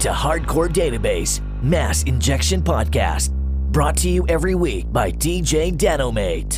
To Hardcore Database Mass Injection Podcast, brought to you every week by DJ Denomate.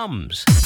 Drums.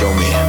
Show me.